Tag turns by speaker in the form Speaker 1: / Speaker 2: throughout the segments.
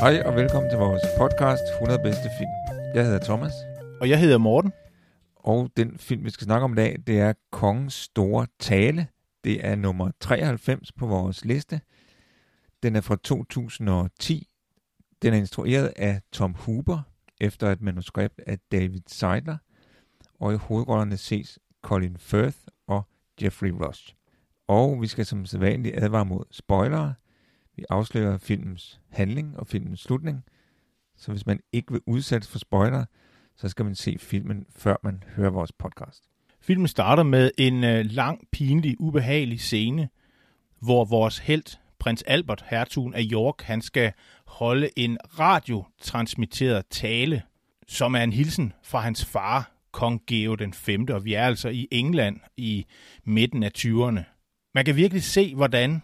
Speaker 1: Hej og velkommen til vores podcast 100 bedste film. Jeg hedder Thomas.
Speaker 2: Og jeg hedder Morten.
Speaker 1: Og den film, vi skal snakke om i dag, det er Kongens Store Tale. Det er nummer 93 på vores liste. Den er fra 2010. Den er instrueret af Tom Huber efter et manuskript af David Seidler. Og i hovedrollerne ses Colin Firth og Jeffrey Rush. Og vi skal som sædvanligt advare mod spoilere. Vi afslører filmens handling og filmens slutning. Så hvis man ikke vil udsættes for spoiler, så skal man se filmen, før man hører vores podcast.
Speaker 2: Filmen starter med en øh, lang, pinlig, ubehagelig scene, hvor vores held, prins Albert, hertugen af York, han skal holde en radiotransmitteret tale, som er en hilsen fra hans far, kong Geo den 5. Og vi er altså i England i midten af 20'erne. Man kan virkelig se, hvordan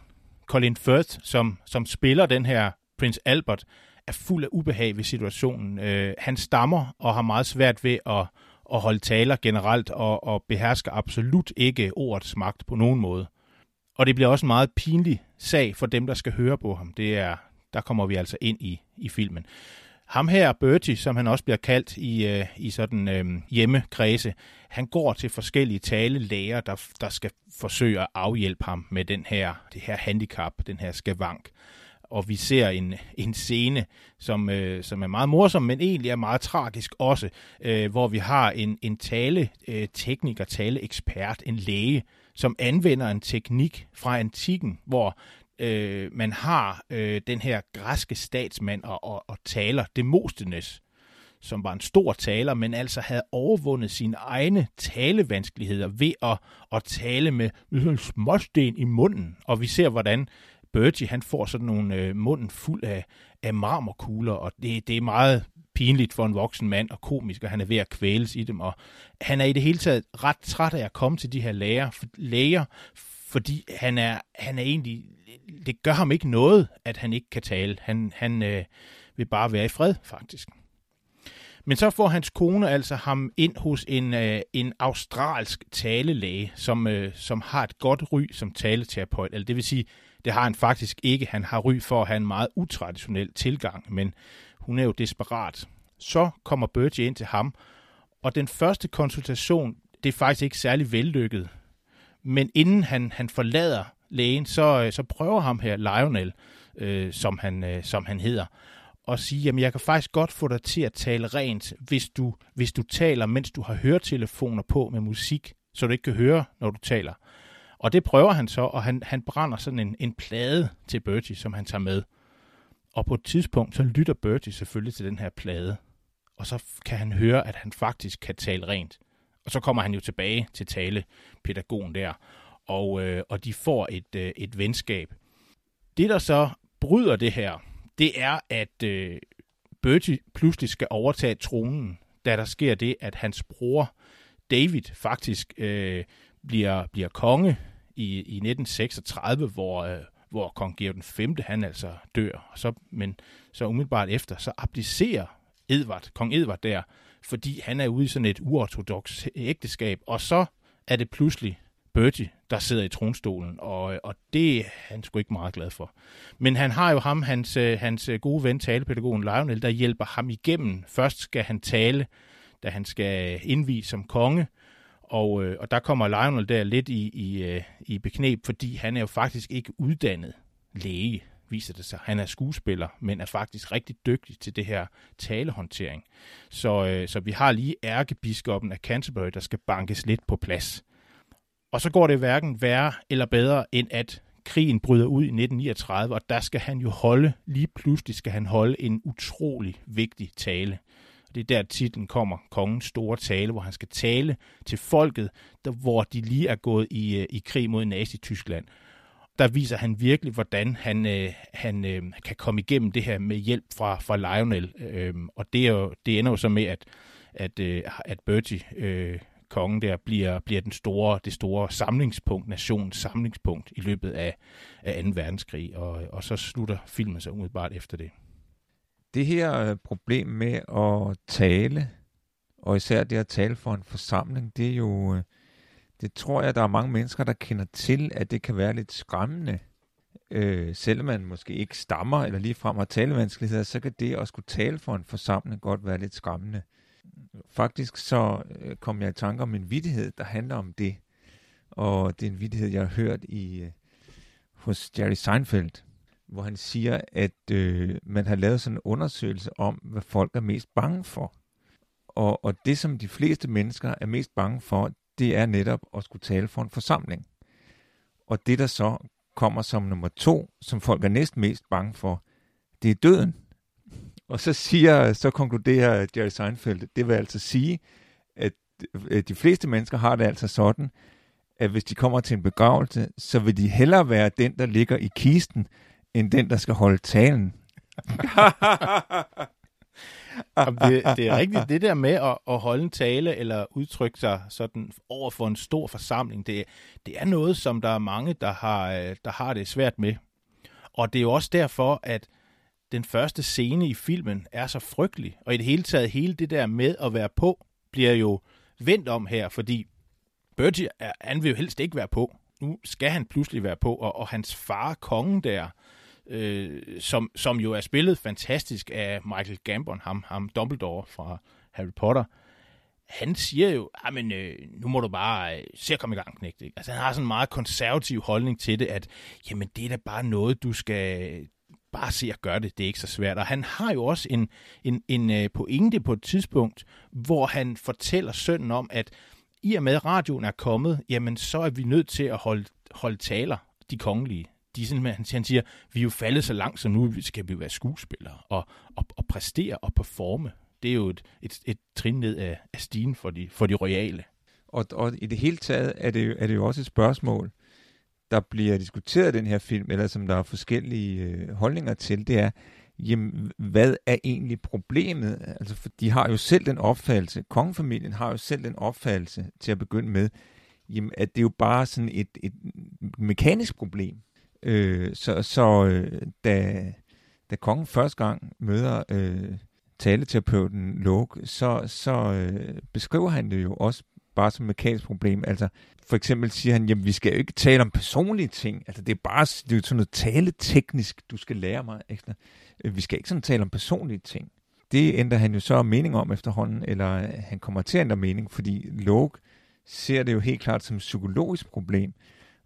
Speaker 2: Colin Firth, som, som spiller den her Prince Albert, er fuld af ubehag ved situationen. Øh, han stammer og har meget svært ved at, at holde taler generelt, og, og behersker absolut ikke ordets magt på nogen måde. Og det bliver også en meget pinlig sag for dem, der skal høre på ham. Det er, der kommer vi altså ind i, i filmen. Ham her, Bertie, som han også bliver kaldt i, øh, i sådan øh, hjemmekredse, han går til forskellige talelæger, der, der skal forsøge at afhjælpe ham med den her, det her handicap, den her skavank. Og vi ser en, en scene, som, øh, som er meget morsom, men egentlig er meget tragisk også, øh, hvor vi har en, en tale-tekniker, taleekspert, en læge, som anvender en teknik fra antikken, hvor øh, man har øh, den her græske statsmand og, og, og taler Demosthenes, som var en stor taler, men altså havde overvundet sine egne talevanskeligheder ved at, at tale med, en småsten i munden. Og vi ser, hvordan Bertie han får sådan nogle øh, munden fuld af, af marmorkugler, og det, det er meget pinligt for en voksen mand og komisk, og han er ved at kvæles i dem. Og han er i det hele taget ret træt af at komme til de her læger, for, læger fordi han er, han er egentlig, det gør ham ikke noget, at han ikke kan tale. Han, han øh, vil bare være i fred, faktisk. Men så får hans kone altså ham ind hos en, øh, en australsk talelæge, som, øh, som har et godt ry som taleterapeut. Eller det vil sige, det har han faktisk ikke. Han har ry for at have en meget utraditionel tilgang, men hun er jo desperat. Så kommer Bertie ind til ham, og den første konsultation, det er faktisk ikke særlig vellykket. Men inden han, han forlader lægen, så, øh, så prøver ham her, Lionel, øh, som, han, øh, som han hedder, og sige, jamen jeg kan faktisk godt få dig til at tale rent, hvis du, hvis du taler, mens du har høretelefoner på med musik, så du ikke kan høre, når du taler. Og det prøver han så, og han, han brænder sådan en, en plade til Bertie, som han tager med. Og på et tidspunkt, så lytter Bertie selvfølgelig til den her plade. Og så kan han høre, at han faktisk kan tale rent. Og så kommer han jo tilbage til tale pædagogen der, og, øh, og de får et, øh, et venskab. Det, der så bryder det her, det er, at øh, Bertie pludselig skal overtage tronen, da der sker det, at hans bror David faktisk øh, bliver, bliver konge i, i 1936, hvor, øh, hvor kong Georg den 5. han altså dør. Og så, men så umiddelbart efter, så abdicerer Edvard, kong Edvard der, fordi han er ude i sådan et uortodox ægteskab, og så er det pludselig Bertie, der sidder i tronstolen, og, og det er han sgu ikke meget glad for. Men han har jo ham, hans, øh, hans øh, gode ven, talepædagogen Lionel, der hjælper ham igennem. Først skal han tale, da han skal indvise som konge, og, øh, og der kommer Lionel der lidt i, i, i beknep, fordi han er jo faktisk ikke uddannet læge, viser det sig. Han er skuespiller, men er faktisk rigtig dygtig til det her talehåndtering. Så, øh, så vi har lige ærkebiskoppen af Canterbury, der skal bankes lidt på plads. Og så går det hverken værre eller bedre, end at krigen bryder ud i 1939, og der skal han jo holde, lige pludselig skal han holde en utrolig vigtig tale. Det er der titlen kommer, kongens store tale, hvor han skal tale til folket, der, hvor de lige er gået i, øh, i krig mod Nazi-Tyskland. Der viser han virkelig, hvordan han, øh, han øh, kan komme igennem det her med hjælp fra, fra Lionel. Øh, og det, er jo, det ender jo så med, at, at, øh, at Bertie, øh, kongen der, bliver, bliver den store, det store samlingspunkt, nationens samlingspunkt i løbet af, af 2. verdenskrig. Og, og så slutter filmen så umiddelbart efter det
Speaker 1: det her øh, problem med at tale, og især det at tale for en forsamling, det er jo, øh, det tror jeg, der er mange mennesker, der kender til, at det kan være lidt skræmmende. Øh, selvom man måske ikke stammer eller ligefrem har talevanskeligheder, så kan det at skulle tale for en forsamling godt være lidt skræmmende. Faktisk så øh, kom jeg i tanke om en vidighed, der handler om det. Og det er en vidighed, jeg har hørt i øh, hos Jerry Seinfeld hvor han siger, at øh, man har lavet sådan en undersøgelse om, hvad folk er mest bange for. Og, og det, som de fleste mennesker er mest bange for, det er netop at skulle tale for en forsamling. Og det, der så kommer som nummer to, som folk er næst mest bange for, det er døden. Og så siger, så konkluderer Jerry Seinfeld, det vil altså sige, at de fleste mennesker har det altså sådan, at hvis de kommer til en begravelse, så vil de hellere være den, der ligger i kisten, end den, der skal holde talen.
Speaker 2: det, det er rigtigt, det der med at, at holde en tale eller udtrykke sig sådan over for en stor forsamling, det, det er noget, som der er mange, der har, der har det svært med. Og det er jo også derfor, at den første scene i filmen er så frygtelig, og i det hele taget hele det der med at være på, bliver jo vendt om her, fordi Bertie, han vil jo helst ikke være på. Nu skal han pludselig være på, og, og hans far, kongen der, øh, som, som jo er spillet fantastisk af Michael Gambon, ham, ham Dumbledore fra Harry Potter, han siger jo, ah, men øh, nu må du bare øh, se at komme i gang, knægt. Ikke? Altså han har sådan en meget konservativ holdning til det, at jamen det er da bare noget, du skal bare se at gøre det, det er ikke så svært. Og han har jo også en, en, en øh, pointe på et tidspunkt, hvor han fortæller sønnen om, at i og med radioen er kommet, jamen så er vi nødt til at holde, holde taler, de kongelige de sådan, han, han siger, vi er jo faldet så langt, så nu skal vi være skuespillere og, og, og præstere og performe. Det er jo et, et, et trin ned af, af stigen for de, for de royale.
Speaker 1: Og, og i det hele taget er det, er det jo også et spørgsmål, der bliver diskuteret i den her film, eller som der er forskellige øh, holdninger til, det er, jamen, hvad er egentlig problemet? Altså, for de har jo selv den opfattelse, kongefamilien har jo selv den opfattelse til at begynde med, jamen, at det er jo bare sådan et, et mekanisk problem. Øh, så så øh, da, da kongen første gang møder øh, taleterapeuten Lok, så, så øh, beskriver han det jo også bare som et mekanisk problem. Altså, for eksempel siger han, jamen vi skal jo ikke tale om personlige ting. Altså, det er bare det er sådan noget taleteknisk, du skal lære mig. Ikke? Øh, vi skal ikke sådan tale om personlige ting. Det ændrer han jo så mening om efterhånden, eller øh, han kommer til at ændre mening, fordi Lok ser det jo helt klart som et psykologisk problem.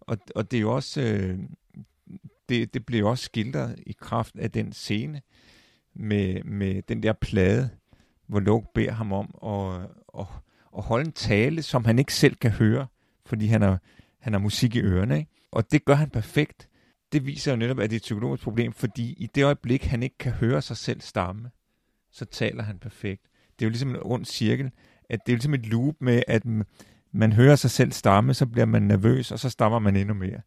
Speaker 1: Og, og det er jo også, øh, det, det blev også skildret i kraft af den scene med, med den der plade, hvor Luke beder ham om at, at, at holde en tale, som han ikke selv kan høre, fordi han har, han har musik i ørerne. Ikke? Og det gør han perfekt. Det viser jo netop, at det er et psykologisk problem, fordi i det øjeblik, han ikke kan høre sig selv stamme, så taler han perfekt. Det er jo ligesom en ond cirkel, at det er ligesom et loop med, at man hører sig selv stamme, så bliver man nervøs, og så stammer man endnu mere.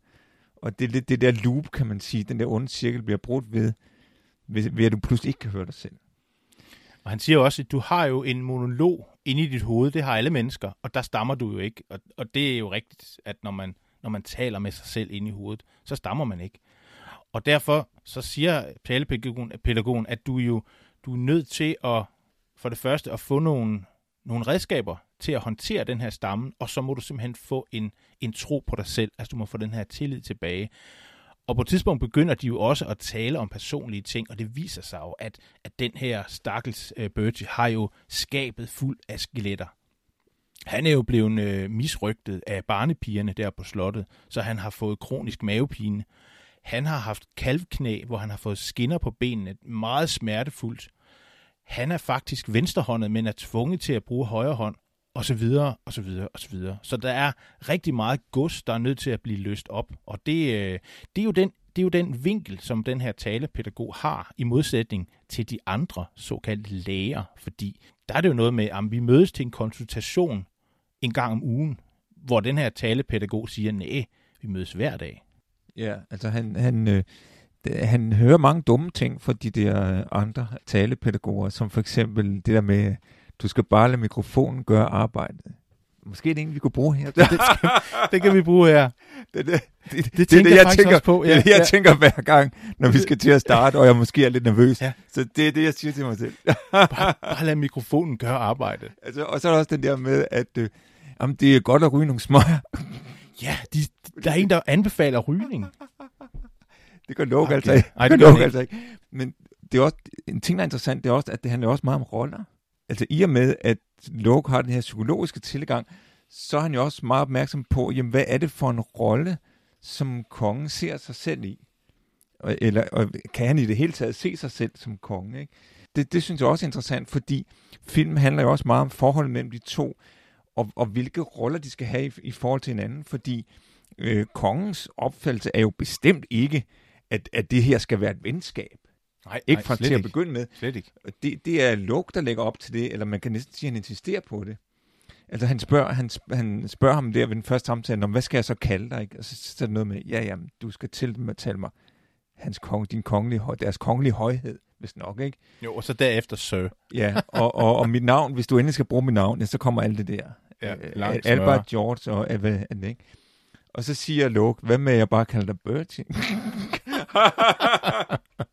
Speaker 1: Og det er lidt det der loop, kan man sige, den der onde cirkel bliver brudt ved, ved, ved at du pludselig ikke kan høre dig selv.
Speaker 2: Og han siger også, at du har jo en monolog inde i dit hoved, det har alle mennesker, og der stammer du jo ikke. Og, og det er jo rigtigt, at når man, når man taler med sig selv inde i hovedet, så stammer man ikke. Og derfor så siger talepædagogen, at du jo du er nødt til at for det første at få nogle, nogle redskaber til at håndtere den her stamme, og så må du simpelthen få en, en tro på dig selv, altså du må få den her tillid tilbage. Og på et tidspunkt begynder de jo også at tale om personlige ting, og det viser sig jo, at, at den her stakkels uh, Bertie har jo skabet fuld af skeletter. Han er jo blevet uh, misrygtet af barnepigerne der på slottet, så han har fået kronisk mavepine. Han har haft kalvknæ, hvor han har fået skinner på benene, meget smertefuldt. Han er faktisk venstrehåndet, men er tvunget til at bruge højre hånd, og så videre, og så videre, og så videre. Så der er rigtig meget gods, der er nødt til at blive løst op, og det, øh, det, er, jo den, det er jo den vinkel, som den her talepædagog har, i modsætning til de andre såkaldte læger, fordi der er det jo noget med, at vi mødes til en konsultation en gang om ugen, hvor den her talepædagog siger, nej, vi mødes hver dag.
Speaker 1: Ja, altså han, han, øh, han hører mange dumme ting fra de der øh, andre talepædagoger, som for eksempel det der med, du skal bare lade mikrofonen gøre arbejdet. Måske er det en, vi kunne bruge her.
Speaker 2: Det, skal, det kan vi bruge her.
Speaker 1: Det, det,
Speaker 2: det, det, det tænker det, jeg, jeg tænker, på.
Speaker 1: Ja, det jeg ja. tænker hver gang, når vi skal til at starte, og jeg måske er lidt nervøs. Ja. Så det er det, jeg siger til mig selv.
Speaker 2: bare, bare lad mikrofonen gøre arbejdet.
Speaker 1: Altså, og så er der også den der med, at øh, jamen, det er godt at ryge nogle smøger.
Speaker 2: Ja, de, der er en, der anbefaler rygning.
Speaker 1: Det gør Luke okay. altså ikke. Nej, det gør Luke altså ikke. Men det er også, en ting, der er interessant, det er også, at det handler også meget om roller. Altså i og med, at Luke har den her psykologiske tilgang, så er han jo også meget opmærksom på, jamen, hvad er det for en rolle, som kongen ser sig selv i? Eller og kan han i det hele taget se sig selv som konge? Ikke? Det, det synes jeg også er interessant, fordi film handler jo også meget om forholdet mellem de to, og, og hvilke roller de skal have i, i forhold til hinanden, fordi øh, kongens opfattelse er jo bestemt ikke, at, at det her skal være et venskab.
Speaker 2: Nej,
Speaker 1: ikke
Speaker 2: nej,
Speaker 1: fra til at begynde med.
Speaker 2: Slet ikke.
Speaker 1: Det, det er Luke, der lægger op til det, eller man kan næsten sige, at han insisterer på det. Altså han spørger, han, han spørger ham der ved den første samtale, om hvad skal jeg så kalde dig? Ikke? Og så, er det noget med, ja, jamen, du skal til dem at tale mig hans kong, din kongelige, deres kongelige højhed, hvis nok, ikke?
Speaker 2: Jo, og så derefter sir.
Speaker 1: Ja, og, og, og mit navn, hvis du endelig skal bruge mit navn, ja, så kommer alt det der.
Speaker 2: Ja,
Speaker 1: øh, Albert, George og hvad ikke? Og så siger Luke, hvad med, at jeg bare kalder dig Bertie?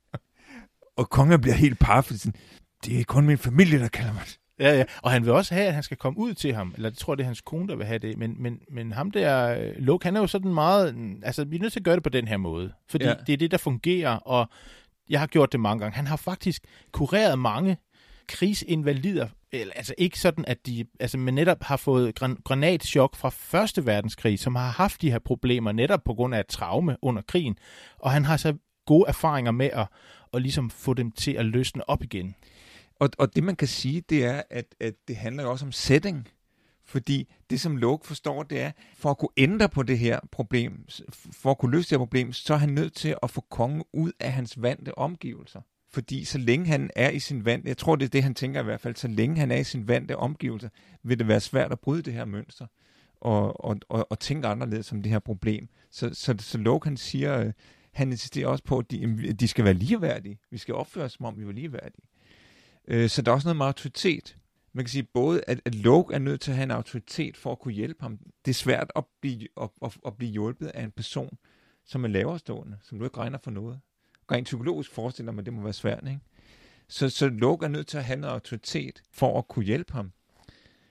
Speaker 1: og kongen bliver helt paf, sådan, det er kun min familie, der kalder mig
Speaker 2: Ja, ja. Og han vil også have, at han skal komme ud til ham. Eller jeg tror, det er hans kone, der vil have det. Men, men, men ham der, øh, Luke, han er jo sådan meget... Altså, vi er nødt til at gøre det på den her måde. Fordi ja. det er det, der fungerer. Og jeg har gjort det mange gange. Han har faktisk kureret mange krigsinvalider, eller, altså ikke sådan, at de, altså, men netop har fået gran- granatschok fra Første Verdenskrig, som har haft de her problemer netop på grund af et traume under krigen, og han har så gode erfaringer med at, at ligesom få dem til at løsne op igen.
Speaker 1: Og, og det man kan sige, det er, at, at det handler jo også om setting. Fordi det, som Luke forstår, det er, for at kunne ændre på det her problem, for at kunne løse det her problem, så er han nødt til at få kongen ud af hans vante omgivelser. Fordi så længe han er i sin vante, jeg tror det er det, han tænker i hvert fald, så længe han er i sin vante omgivelser, vil det være svært at bryde det her mønster og, og, og, og tænke anderledes om det her problem. Så, så, så Luke han siger, øh, han insisterer også på, at de, de skal være ligeværdige. Vi skal opføre os, som om vi var ligeværdige. Øh, så der er også noget med autoritet. Man kan sige både, at, at Luke er nødt til at have en autoritet for at kunne hjælpe ham. Det er svært at blive, at, at, at blive hjulpet af en person, som er laverstående, som du ikke regner for noget. Rent psykologisk forestiller man, at det må være svært, ikke? Så, så Luke er nødt til at have noget autoritet for at kunne hjælpe ham.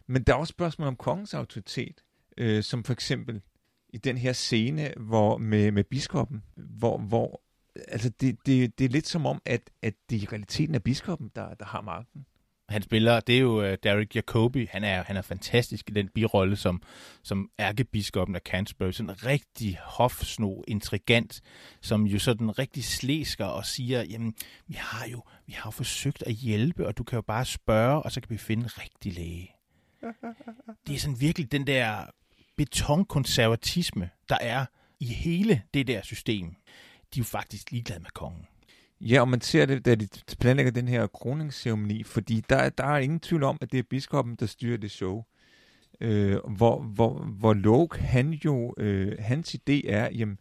Speaker 1: Men der er også spørgsmål om kongens autoritet, øh, som for eksempel i den her scene hvor med, med biskoppen, hvor, hvor altså det, det, det er lidt som om, at, at det i realiteten er biskoppen, der, der har magten.
Speaker 2: Han spiller, det er jo uh, Derek Jacobi, han er, han er fantastisk i den birolle som, som ærkebiskoppen af Canterbury. Sådan en rigtig hofsno, intrigant, som jo sådan rigtig slæsker og siger, jamen, vi har jo vi har jo forsøgt at hjælpe, og du kan jo bare spørge, og så kan vi finde en rigtig læge. Det er sådan virkelig den der betonkonservatisme, der er i hele det der system de er jo faktisk ligeglade med kongen.
Speaker 1: Ja, og man ser det, da de planlægger den her kroningsceremoni, fordi der, der er ingen tvivl om, at det er biskoppen, der styrer det show. Øh, hvor, hvor, hvor Luke, han jo, øh, hans idé er, jamen,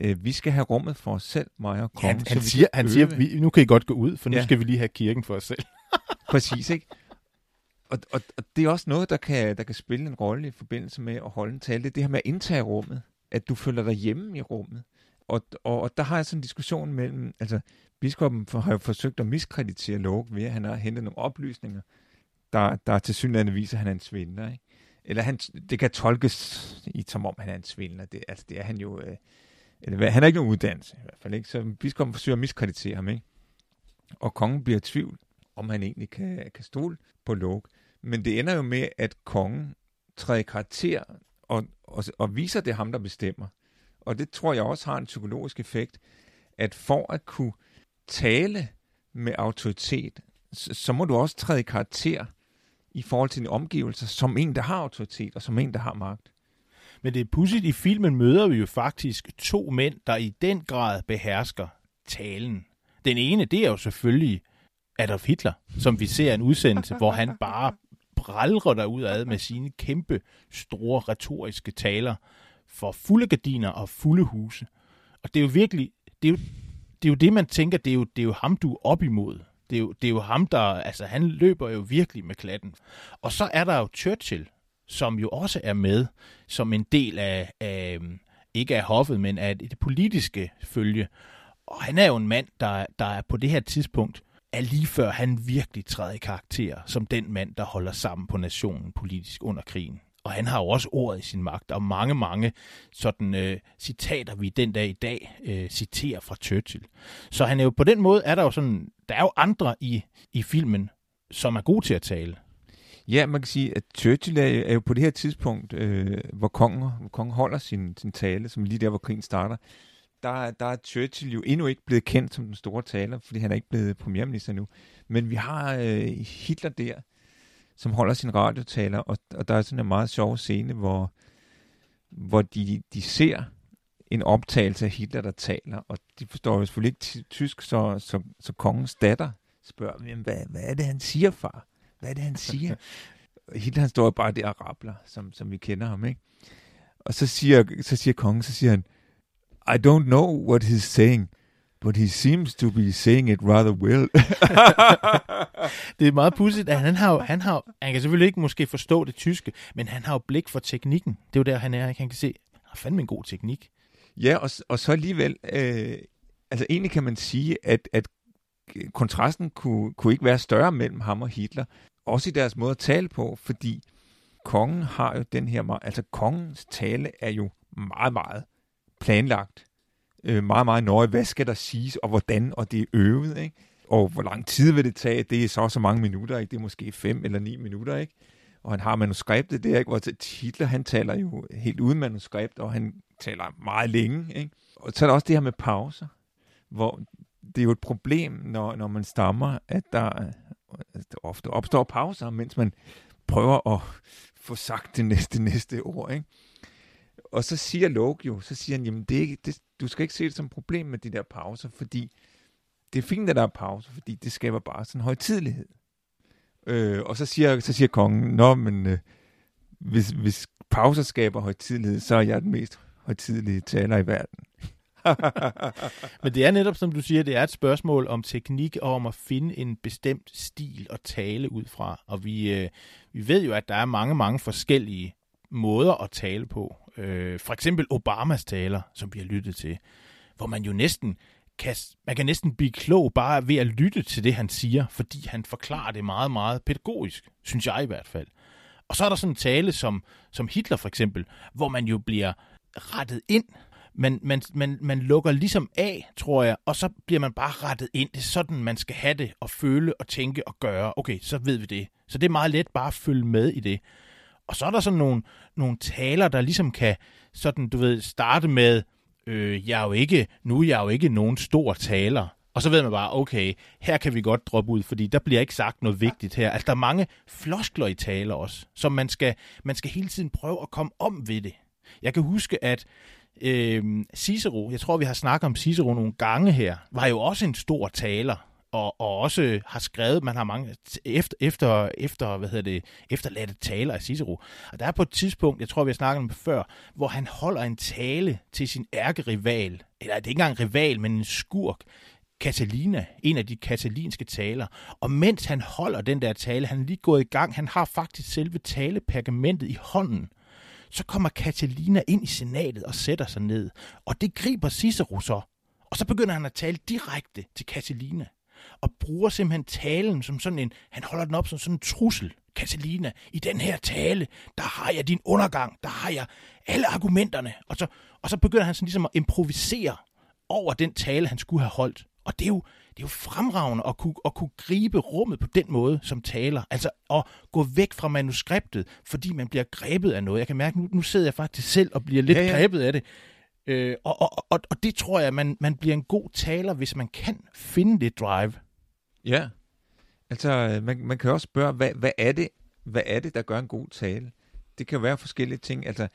Speaker 1: øh, vi skal have rummet for os selv, mig og kongen.
Speaker 2: Ja, han, han siger, han siger vi, nu kan I godt gå ud, for nu ja. skal vi lige have kirken for os selv.
Speaker 1: Præcis, ikke? Og, og, og det er også noget, der kan, der kan spille en rolle i forbindelse med at holde en tale. Det er det her med at indtage rummet. At du føler dig hjemme i rummet. Og, og, og der har jeg sådan en diskussion mellem, altså biskoppen har jo forsøgt at miskreditere Luke ved, at han har hentet nogle oplysninger, der, der til synligheden viser, at han er en svindler. Ikke? Eller han, det kan tolkes i, som om han er en svindler. Det, altså, det er han jo... Øh, eller, han har ikke nogen uddannelse i hvert fald. Ikke? Så biskoppen forsøger at miskreditere ham. Ikke? Og kongen bliver i tvivl, om han egentlig kan, kan stole på Loke. Men det ender jo med, at kongen træder i karakter og, og, og viser, at det er ham, der bestemmer og det tror jeg også har en psykologisk effekt, at for at kunne tale med autoritet, så, så må du også træde i karakter i forhold til dine omgivelser, som en, der har autoritet, og som en, der har magt.
Speaker 2: Men det er pudsigt, i filmen møder vi jo faktisk to mænd, der i den grad behersker talen. Den ene, det er jo selvfølgelig Adolf Hitler, som vi ser en udsendelse, hvor han bare bralrer der ud af med sine kæmpe, store retoriske taler for fulde gardiner og fulde huse. Og det er jo virkelig, det er jo det, er jo det man tænker, det er jo, det er jo ham, du er op imod. Det er, jo, det er jo ham, der, altså han løber jo virkelig med klatten. Og så er der jo Churchill, som jo også er med som en del af, af ikke af hoffet, men af det politiske følge. Og han er jo en mand, der, der er på det her tidspunkt, er lige før han virkelig træder i karakter som den mand, der holder sammen på nationen politisk under krigen. Og han har jo også ordet i sin magt, og mange, mange sådan øh, citater, vi den dag i dag øh, citerer fra Churchill. Så han er jo på den måde, er der jo sådan, der er jo andre i, i filmen, som er gode til at tale.
Speaker 1: Ja, man kan sige, at Churchill er, er jo på det her tidspunkt, øh, hvor, kongen, hvor kongen holder sin, sin tale, som lige der, hvor krigen starter, der, der er Churchill jo endnu ikke blevet kendt som den store taler, fordi han er ikke blevet premierminister nu. Men vi har øh, Hitler der, som holder sin radiotaler, og, og der er sådan en meget sjov scene, hvor, hvor de, de ser en optagelse af Hitler, der taler, og de forstår jo selvfølgelig ikke tysk, så, så, så kongens datter spørger, hvad, hvad er det, han siger, far? Hvad er det, han siger? Hitler han står bare der og rappler, som, som vi kender ham, ikke? Og så siger, så siger kongen, så siger han, I don't know what he's saying, but he seems to be saying it rather well.
Speaker 2: det er meget pudsigt, at han har, han har, han kan selvfølgelig ikke måske forstå det tyske, men han har jo blik for teknikken. Det er jo der, han er. Han kan se, han har fandme en god teknik.
Speaker 1: Ja, og, og så alligevel, øh, altså egentlig kan man sige, at, at kontrasten kunne, kunne ikke være større mellem ham og Hitler. Også i deres måde at tale på, fordi kongen har jo den her, altså kongens tale er jo meget, meget planlagt. Øh, meget, meget nøje, hvad skal der siges, og hvordan, og det er øvet, ikke? Og hvor lang tid vil det tage, det er så så mange minutter, ikke? Det er måske fem eller ni minutter, ikke? Og han har manuskriptet der, ikke? Hvor titler, han taler jo helt uden manuskript, og han taler meget længe, ikke? Og så er der også det her med pauser, hvor det er jo et problem, når, når man stammer, at der, at der ofte opstår pauser, mens man prøver at få sagt det næste, næste ord, ikke? Og så siger Loke jo, så siger han, jamen det er ikke, det, du skal ikke se det som et problem med de der pauser, fordi det er fint, at der er pauser, fordi det skaber bare sådan en højtidlighed. Øh, og så siger, så siger kongen, nå, men øh, hvis, hvis pauser skaber højtidlighed, så er jeg den mest højtidlige taler i verden.
Speaker 2: Men det er netop, som du siger, det er et spørgsmål om teknik og om at finde en bestemt stil at tale ud fra. Og vi, øh, vi ved jo, at der er mange, mange forskellige måder at tale på. Øh, for eksempel Obamas taler, som vi har lyttet til, hvor man jo næsten kan, man kan næsten blive klog bare ved at lytte til det, han siger, fordi han forklarer det meget, meget pædagogisk, synes jeg i hvert fald. Og så er der sådan en tale som, som Hitler for eksempel, hvor man jo bliver rettet ind. Man, man, man, man lukker ligesom af, tror jeg, og så bliver man bare rettet ind. Det er sådan, man skal have det, og føle, og tænke og gøre. Okay, så ved vi det. Så det er meget let bare at følge med i det. Og så er der sådan nogle, nogle taler, der ligesom kan sådan, du ved, starte med, øh, jeg er jo ikke, nu er jeg jo ikke nogen stor taler. Og så ved man bare, okay, her kan vi godt droppe ud, fordi der bliver ikke sagt noget vigtigt her. Altså, der er mange floskler i taler også, som man skal, man skal hele tiden prøve at komme om ved det. Jeg kan huske, at øh, Cicero, jeg tror, vi har snakket om Cicero nogle gange her, var jo også en stor taler og, og også har skrevet, man har mange efter, efter, efter hvad hedder det, efterladte taler af Cicero. Og der er på et tidspunkt, jeg tror, vi har snakket om det før, hvor han holder en tale til sin ærkerival, eller det er ikke engang en rival, men en skurk, Catalina, en af de katalinske taler. Og mens han holder den der tale, han er lige gået i gang, han har faktisk selve talepergamentet i hånden, så kommer Catalina ind i senatet og sætter sig ned. Og det griber Cicero så. Og så begynder han at tale direkte til Catalina og bruger simpelthen talen som sådan en, han holder den op som sådan en trussel. Catalina, i den her tale, der har jeg din undergang, der har jeg alle argumenterne. Og så, og så begynder han sådan ligesom at improvisere over den tale, han skulle have holdt. Og det er jo, det er jo fremragende at kunne, at kunne gribe rummet på den måde som taler. Altså at gå væk fra manuskriptet, fordi man bliver grebet af noget. Jeg kan mærke, nu, nu sidder jeg faktisk selv og bliver lidt ja, ja. grebet af det. Øh, og, og, og, og det tror jeg, man, man bliver en god taler, hvis man kan finde det drive.
Speaker 1: Ja, altså øh, man, man kan også spørge, hvad, hvad, er det, hvad er det, der gør en god tale? Det kan være forskellige ting. Altså,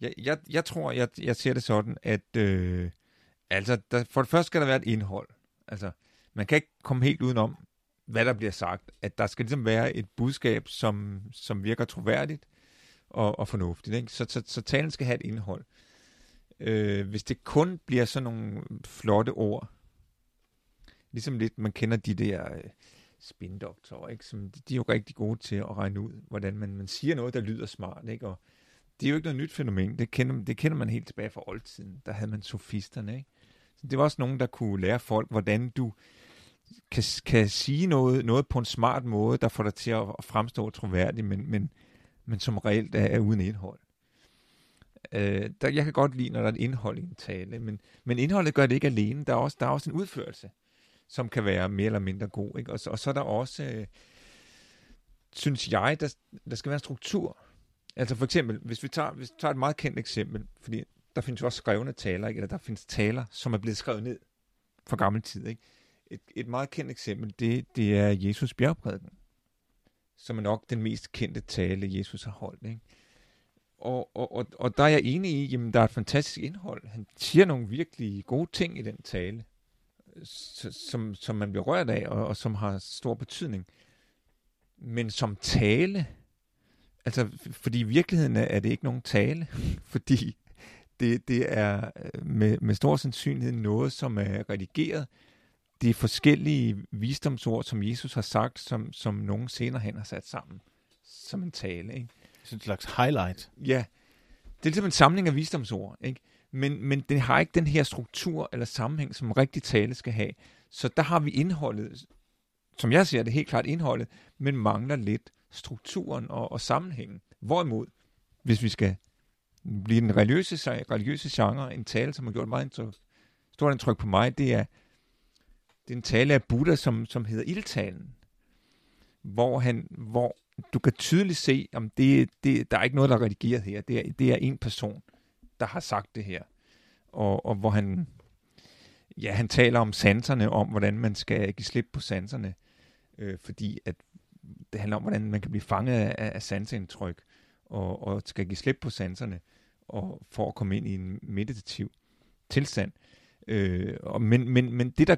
Speaker 1: jeg, jeg, jeg tror, jeg, jeg ser det sådan, at øh, altså, der, for det første skal der være et indhold. Altså, man kan ikke komme helt udenom hvad der bliver sagt. At der skal ligesom være et budskab, som, som virker troværdigt og, og fornuftigt. Ikke? Så, så, så talen skal have et indhold. Øh, øh, hvis det kun bliver sådan nogle flotte ord, ligesom lidt, man kender de der øh, spindoktorer, ikke? Som, de, de er jo rigtig gode til at regne ud, hvordan man, man siger noget, der lyder smart, ikke? Og det er jo ikke noget nyt fænomen. Det kender, det kender man helt tilbage fra oldtiden. Der havde man sofisterne, ikke? Så det var også nogen, der kunne lære folk, hvordan du kan, kan sige noget, noget på en smart måde, der får dig til at, fremstå troværdig, men, men, men som reelt er, er uden indhold. Øh, der, jeg kan godt lide, når der er et indhold i en tale, men, men indholdet gør det ikke alene. Der er også, der er også en udførelse, som kan være mere eller mindre god. Ikke? Og, og så er der også, øh, synes jeg, der, der skal være en struktur. Altså for eksempel, hvis vi tager, hvis vi tager et meget kendt eksempel, fordi der findes jo også skrevne taler, ikke? eller der findes taler, som er blevet skrevet ned fra gammel tid. Ikke? Et, et meget kendt eksempel, det, det er Jesus bjergprædiken, som er nok den mest kendte tale, Jesus har holdt. Ikke? Og, og, og, og der er jeg enig i, at der er et fantastisk indhold. Han siger nogle virkelig gode ting i den tale, som, som man bliver rørt af, og, og som har stor betydning. Men som tale, altså, fordi i virkeligheden er det ikke nogen tale, fordi det, det er øh, med, med stor sandsynlighed noget, som er redigeret. Det er forskellige visdomsord, som Jesus har sagt, som, som nogen senere hen har sat sammen som en tale. Ikke?
Speaker 2: Sådan en slags highlight.
Speaker 1: Ja, det er ligesom en samling af visdomsord, ikke? Men, men den har ikke den her struktur eller sammenhæng, som rigtig tale skal have. Så der har vi indholdet, som jeg ser det helt klart indholdet, men mangler lidt strukturen og, og sammenhængen. Hvorimod, hvis vi skal blive den religiøse, religiøse genre, en tale, som har gjort meget indtryk, stort indtryk på mig, det er, det er en tale af Buddha, som, som hedder Ildtalen, hvor, han, hvor du kan tydeligt se, om det, det, der er ikke noget, der er redigeret her. Det er, det er en person, der har sagt det her. Og, og hvor han, ja, han taler om sanserne, om hvordan man skal give slip på sanserne, øh, fordi at det handler om, hvordan man kan blive fanget af, af sansindtryk, og, og skal give slip på sanserne, og for at komme ind i en meditativ tilstand. Øh, og, men, men, men det, der,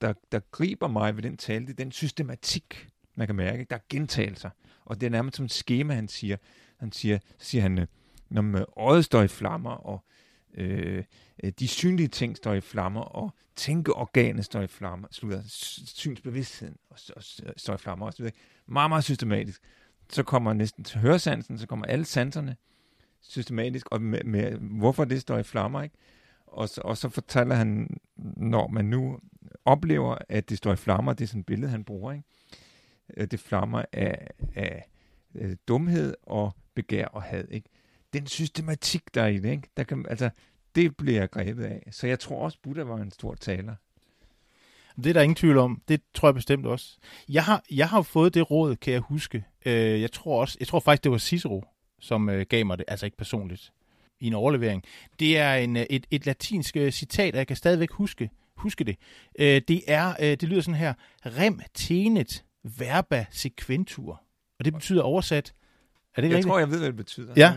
Speaker 1: der, der griber mig ved den tale, det er den systematik, man kan mærke. Der er gentagelser. Og det er nærmest som et schema, han siger. Han siger, siger han, når øh, øjet står i flammer, og øh, øh, de synlige ting står i flammer, og tænkeorganet står i flammer, slutter, synsbevidstheden og, og, står i flammer, osv. så Meget, meget systematisk. Så kommer næsten til høresansen, så kommer alle sanserne systematisk, og med, med hvorfor det står i flammer, ikke? Og så, og så fortæller han, når man nu oplever, at det står i flammer, det er sådan et billede, han bruger, ikke? Øh, det flammer af, af øh, dumhed og begær og had. Ikke? Den systematik, der er i det, ikke? Der kan, altså, det bliver jeg grebet af. Så jeg tror også, Buddha var en stor taler.
Speaker 2: Det er der ingen tvivl om. Det tror jeg bestemt også. Jeg har, jeg har fået det råd, kan jeg huske. Øh, jeg tror også, jeg tror faktisk, det var Cicero, som øh, gav mig det. Altså ikke personligt i en overlevering. Det er en, øh, et, et latinsk øh, citat, og jeg kan stadigvæk huske, huske det. det er, det lyder sådan her. Rem tenet verba sequentur. Og det betyder oversat...
Speaker 1: Er det jeg rigtigt? tror, jeg ved, hvad det betyder.
Speaker 2: Ja.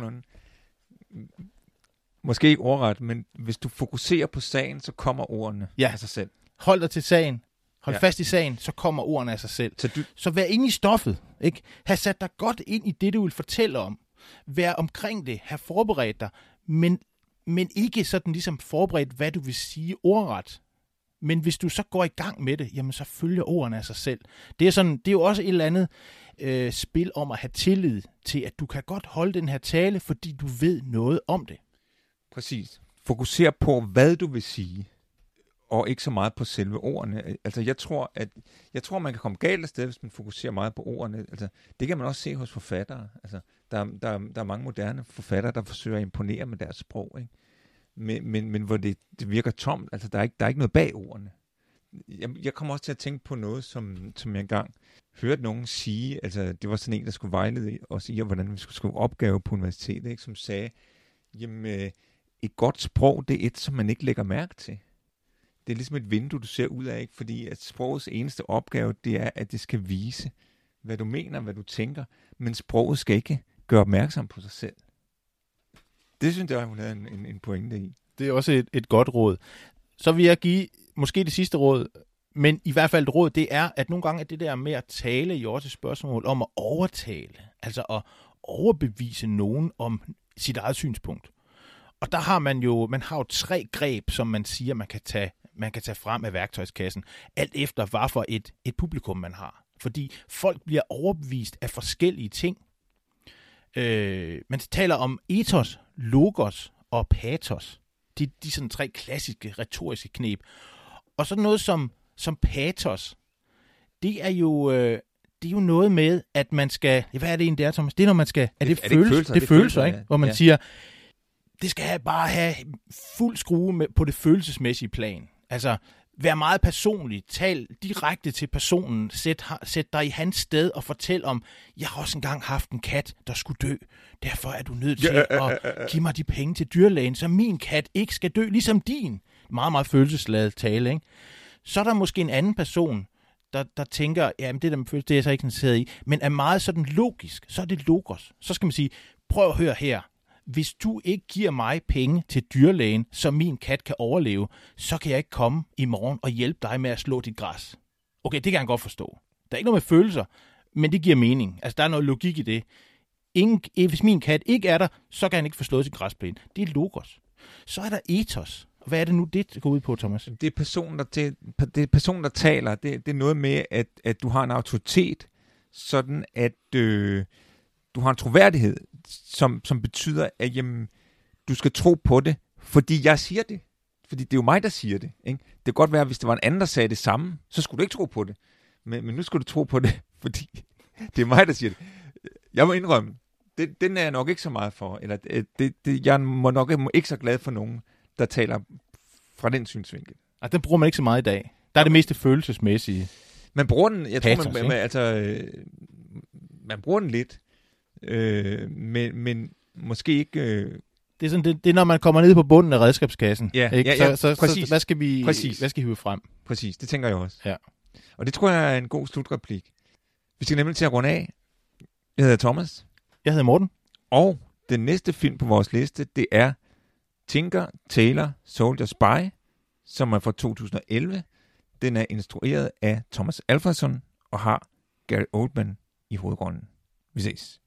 Speaker 1: Måske ikke ordret, men hvis du fokuserer på sagen, så kommer ordene ja. af sig selv.
Speaker 2: Hold dig til sagen. Hold ja. fast i sagen, så kommer ordene af sig selv. Så, du... så vær inde i stoffet. Ikke? Ha' sat dig godt ind i det, du vil fortælle om. Vær omkring det. Ha' forberedt dig. Men, men ikke sådan ligesom forberedt, hvad du vil sige ordret. Men hvis du så går i gang med det, jamen så følger ordene af sig selv. Det er, sådan, det er jo også et eller andet øh, spil om at have tillid til, at du kan godt holde den her tale, fordi du ved noget om det.
Speaker 1: Præcis. Fokuser på, hvad du vil sige, og ikke så meget på selve ordene. Altså, jeg tror, at jeg tror, man kan komme galt af sted, hvis man fokuserer meget på ordene. Altså, det kan man også se hos forfattere. Altså, der, der, der er mange moderne forfattere, der forsøger at imponere med deres sprog. Ikke? Men, men, men hvor det, det virker tomt. Altså, der er, ikke, der er ikke noget bag ordene. Jeg, jeg kommer også til at tænke på noget, som, som jeg engang hørte nogen sige, altså det var sådan en, der skulle vejlede os i, hvordan vi skulle skrive opgave på universitetet, ikke, som sagde, jamen øh, et godt sprog, det er et, som man ikke lægger mærke til. Det er ligesom et vindue, du ser ud af, ikke? fordi at sprogets eneste opgave, det er, at det skal vise, hvad du mener, hvad du tænker, men sproget skal ikke gøre opmærksom på sig selv. Det synes jeg, hun havde en, en, en pointe i.
Speaker 2: Det er også et, et godt råd. Så vil jeg give måske det sidste råd, men i hvert fald et råd, det er, at nogle gange er det der med at tale jo også et spørgsmål om at overtale, altså at overbevise nogen om sit eget synspunkt. Og der har man jo, man har jo tre greb, som man siger, man kan tage, man kan tage frem af værktøjskassen, alt efter hvad for et, et publikum man har. Fordi folk bliver overbevist af forskellige ting. Øh, man taler om ethos, logos og pathos. De, de er sådan tre klassiske retoriske knep. Og så noget som, som pathos, det er jo... Øh, det er jo noget med, at man skal... Hvad er det egentlig, der, Thomas? Det er, når man skal... Er det,
Speaker 1: er det
Speaker 2: følelser? Det er følelser, ikke?
Speaker 1: ja.
Speaker 2: Hvor man
Speaker 1: Ja.
Speaker 2: siger, det skal bare have fuld skrue med, på det følelsesmæssige plan. Altså, vær meget personlig. Tal direkte til personen. Sæt, sæt dig i hans sted og fortæl om, jeg har også engang haft en kat, der skulle dø. Derfor er du nødt til at give mig de penge til dyrlægen, så min kat ikke skal dø, ligesom din. Meget, meget følelsesladet tale, ikke? Så er der måske en anden person, der, der tænker, jamen det der med følelser, det er jeg så ikke interesseret i, men er meget sådan logisk, så er det logos. Så skal man sige, prøv at høre her, hvis du ikke giver mig penge til dyrlægen, så min kat kan overleve, så kan jeg ikke komme i morgen og hjælpe dig med at slå dit græs. Okay, det kan han godt forstå. Der er ikke noget med følelser, men det giver mening. Altså, der er noget logik i det. Ingen, eh, hvis min kat ikke er der, så kan han ikke få slået sin græsplæne. Det er logos. Så er der ethos. Hvad er det nu, det går ud på, Thomas?
Speaker 1: Det er personen, der, det, det er personen, der taler. Det, det er noget med, at, at du har en autoritet, sådan at øh, du har en troværdighed, som, som betyder, at jamen, du skal tro på det, fordi jeg siger det. Fordi det er jo mig, der siger det. Ikke? Det kan godt være, hvis det var en anden, der sagde det samme, så skulle du ikke tro på det. Men, men nu skal du tro på det, fordi det er mig, der siger det. Jeg må indrømme, det, den er jeg nok ikke så meget for. Eller øh, det, det, jeg må nok ikke så glad for nogen, der taler fra den synsvinkel.
Speaker 2: Altså, den bruger man ikke så meget i dag. Der er det meste følelsesmæssige.
Speaker 1: Man bruger den, jeg tror,
Speaker 2: Pathos,
Speaker 1: man, man, altså, øh, man bruger den lidt, øh, men, men måske ikke... Øh,
Speaker 2: Det er, sådan, det, det er, når man kommer ned på bunden af redskabskassen.
Speaker 1: Ja,
Speaker 2: ikke?
Speaker 1: ja, ja,
Speaker 2: så, så,
Speaker 1: præcis.
Speaker 2: Så, hvad skal vi,
Speaker 1: Præcis.
Speaker 2: hvad skal vi hive frem?
Speaker 1: præcis, det tænker jeg også.
Speaker 2: Ja.
Speaker 1: Og det tror jeg er en god slutreplik. Vi skal nemlig til at runde af. Jeg hedder Thomas,
Speaker 2: Jeg hedder Morten.
Speaker 1: og den næste film på vores liste, det er Tinker, Taylor, Soldier Spy, som er fra 2011. Den er instrueret af Thomas Alfredson og har Gary Oldman i hovedrollen. Vi ses.